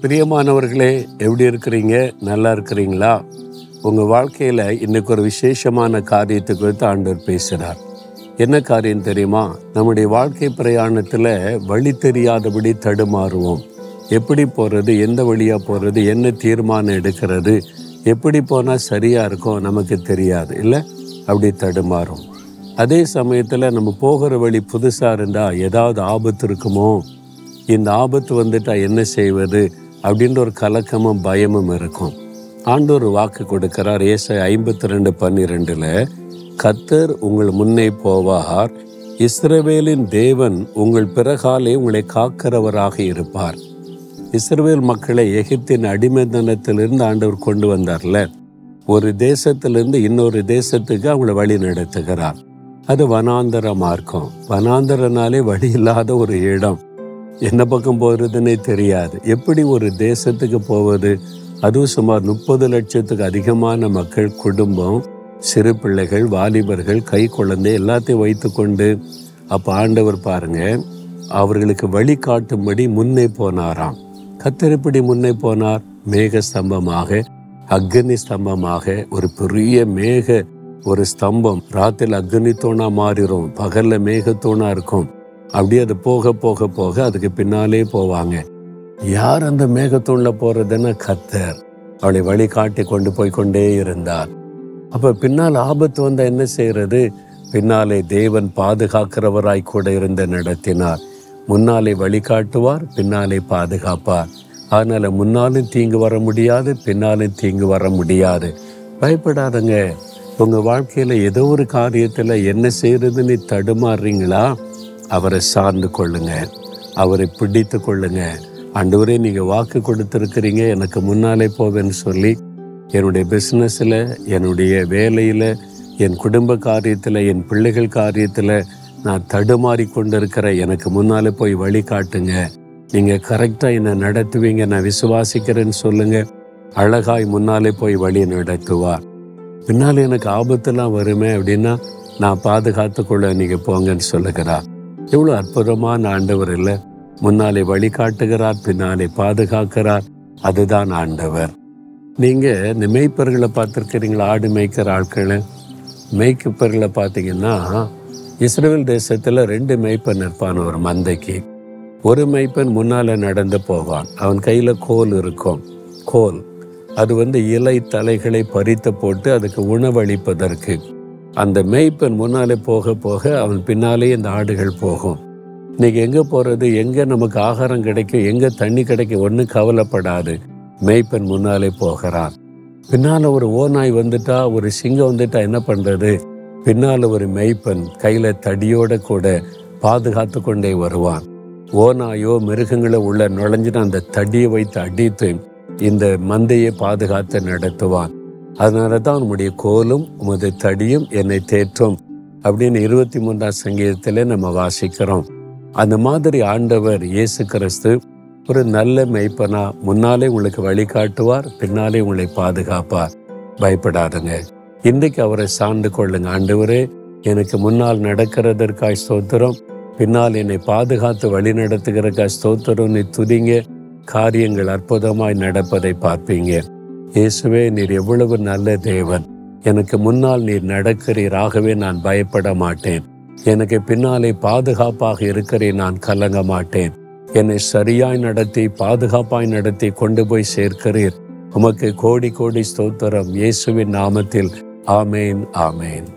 பிரியமானவர்களே எப்படி இருக்கிறீங்க? நல்லா இருக்கிறீங்களா? உங்கள் வாழ்க்கையில் இன்னைக்கு ஒரு விசேஷமான காரியத்தை குறித்து ஆண்டவர் பேசுகிறார் என்ன காரியம் தெரியுமா? நம்முடைய வாழ்க்கை பிரயாணத்தில் வழி தெரியாதபடி தடுமாறுவோம். எப்படி போகிறது எந்த வழியாக போகிறது என்ன தீர்மானம் எடுக்கிறது எப்படி போனால் சரியாக இருக்கும் நமக்கு தெரியாது இல்லை? அப்படி தடுமாறும் அதே சமயத்தில் நம்ம போகிற வழி புதுசாக இருந்தால் ஏதாவது ஆபத்து இருக்குமோ? இந்த ஆபத்து வந்துட்டால் என்ன செய்வது? அப்படின்ற ஒரு கலக்கமும் பயமும் இருக்கும். ஆண்டோர் வாக்கு கொடுக்கிறார். ஏசை ஐம்பத்தி ரெண்டு பன்னிரெண்டில் கத்தர் உங்கள் முன்னே போவார். இஸ்ரவேலின் தேவன் உங்கள் பிறகாலே உங்களை காக்கிறவராக இருப்பார். இஸ்ரவேல் மக்களை எகிப்தின் அடிமைத்தனத்திலிருந்து ஆண்டவர் கொண்டு வந்தார்ல. ஒரு தேசத்திலிருந்து இன்னொரு தேசத்துக்கு அவங்கள வழி நடத்துகிறார். அது வனாந்தர மார்க்கம் வனாந்தரனாலே வழி இல்லாத ஒரு இடம். என்ன பக்கம் போகிறதுனே தெரியாது. எப்படி ஒரு தேசத்துக்கு போவது? அதுவும் சுமார் முப்பது லட்சத்துக்கு அதிகமான மக்கள் குடும்பம் சிறு பிள்ளைகள் வாலிபர்கள் கை குழந்தை எல்லாத்தையும் வைத்துக்கொண்டு அப்போ ஆண்டவர் பாருங்க அவர்களுக்கு வழி காட்டும்படி முன்னே போனாராம். கத்தரிப்படி முன்னே போனார்? மேக ஸ்தம்பமாக அக்னி ஸ்தம்பமாக ஒரு பெரிய மேக ஒரு ஸ்தம்பம். ராத்திரில் அக்னி தூணா மாறிடும் பகலில் மேகத்தூணா இருக்கும். அப்படியே அது போக போக போக அதுக்கு பின்னாலே போவாங்க. யார் அந்த மேகத்தூண்ல போறதுன்னா கத்தர் அவளை வழி காட்டி கொண்டு போய் கொண்டே இருந்தார். அப்ப பின்னால் ஆபத்து வந்தா என்ன செய்யறது பின்னாலே தேவன் பாதுகாக்கிறவராய் கூட இருந்து நடத்தினார். முன்னாலே வழிகாட்டுவார் பின்னாலே பாதுகாப்பார். அதனால முன்னாலும் தீங்கு வர முடியாது பின்னாலும் தீங்கு வர முடியாது. பயப்படாதங்க. உங்க வாழ்க்கையில ஏதோ ஒரு காரியத்துல என்ன செய்யறதுன்னு தடுமாறுறீங்களா? அவரை சார்ந்து கொள்ளுங்க. அவரை பிடித்து கொள்ளுங்க. ஆண்டவரே நீங்கள் வாக்கு கொடுத்துருக்கிறீங்க. எனக்கு முன்னாலே போவேன்னு சொல்லி என்னுடைய பிஸ்னஸில் என்னுடைய வேலையில் என் குடும்ப காரியத்தில் என் பிள்ளைகள் காரியத்தில் நான் தடுமாறி கொண்டிருக்கிற எனக்கு முன்னாலே போய் வழி காட்டுங்க. நீங்கள் கரெக்டாக என்னை நடத்துவீங்க. நான் விசுவாசிக்கிறேன்னு சொல்லுங்க. அழகாய் முன்னாலே போய் வழி நடத்துவார் பின்னால் எனக்கு ஆபத்தெல்லாம் வருமே அப்படின்னா நான் பாதுகாத்துக்குள்ள நீங்கள் போங்கன்னு சொல்லுகிறார் எவ்வளோ அற்புதமான ஆண்டவர் இல்லை. முன்னாலே வழிகாட்டுகிறார் பின்னாலே பாதுகாக்கிறார். அதுதான் ஆண்டவர். நீங்கள் இந்த மேய்ப்பர்களை பார்த்துருக்கிறீங்களா? ஆடு மேய்க்கிற ஆட்களை. மேய்ப்பர்களை பார்த்தீங்கன்னா இஸ்ரேல் தேசத்தில் ரெண்டு மேய்ப்பன் இருப்பான் ஒரு மந்தைக்கு. ஒரு மெய்ப்பன் முன்னால் நடந்து போவான். அவன் கையில் கோல் இருக்கும். கோல். அது வந்து இலை தலைகளை பறித்து போட்டு அதுக்கு உணவளிப்பதற்கு. அந்த மேய்ப்பன் முன்னாலே போக போக அவன் பின்னாலே இந்த ஆடுகள் போகும். இன்னைக்கு எங்கே போகிறது எங்கே நமக்கு ஆகாரம் கிடைக்கும் எங்கே தண்ணி கிடைக்கும் ஒன்றும் கவலைப்படாது. மேய்ப்பன் முன்னாலே போகிறான். பின்னால் ஒரு ஓநாய் வந்துட்டா ஒரு சிங்கம் வந்துட்டா என்ன பண்ணுறது பின்னால ஒரு மெய்ப்பன் கையில் தடியோட கூட பாதுகாத்து கொண்டே வருவான். ஓநாயோ மிருகங்களை உள்ள நுழைஞ்சின அந்த தடியை வைத்து அடித்து இந்த மந்தையை பாதுகாத்து நடத்துவான். அதனால தான் உம்முடைய கோலும் உமது தடியும் என்னை தேற்றும் அப்படின்னு இருபத்தி மூன்றாம் சங்கீதத்தில் நம்ம வாசிக்கிறோம். அந்த மாதிரி ஆண்டவர் இயேசு கிறிஸ்து ஒரு நல்ல மெய்ப்பனா முன்னாலே உங்களுக்கு வழிகாட்டுவார் பின்னாலே உங்களை பாதுகாப்பார். பயப்படாதுங்க. இன்றைக்கு அவரை சார்ந்து கொள்ளுங்க. ஆண்டவரே எனக்கு முன்னால் நடக்கிறதற்காய் ஸ்தோத்திரம். பின்னால் என்னை பாதுகாத்து வழி நடத்துகிறக்காய் ஸ்தோத்திரம். நீ துதிங்க. காரியங்கள் அற்புதமாய் நடப்பதை பார்ப்பீங்க. இயேசுவே நீர் எவ்வளவு நல்ல தேவன். எனக்கு முன்னால் நீர் நடக்கிறீர் ஆகவே நான் பயப்பட மாட்டேன். எனக்கு பின்னாலே பாதுகாப்பாக இருக்கிறேன் நான் கலங்க மாட்டேன். என்னை சரியாய் நடத்தி பாதுகாப்பாய் நடத்தி கொண்டு போய் சேர்க்கிறீர். உமக்கு கோடி கோடி ஸ்தோத்திரம் இயேசுவின் நாமத்தில். ஆமேன் ஆமேன்.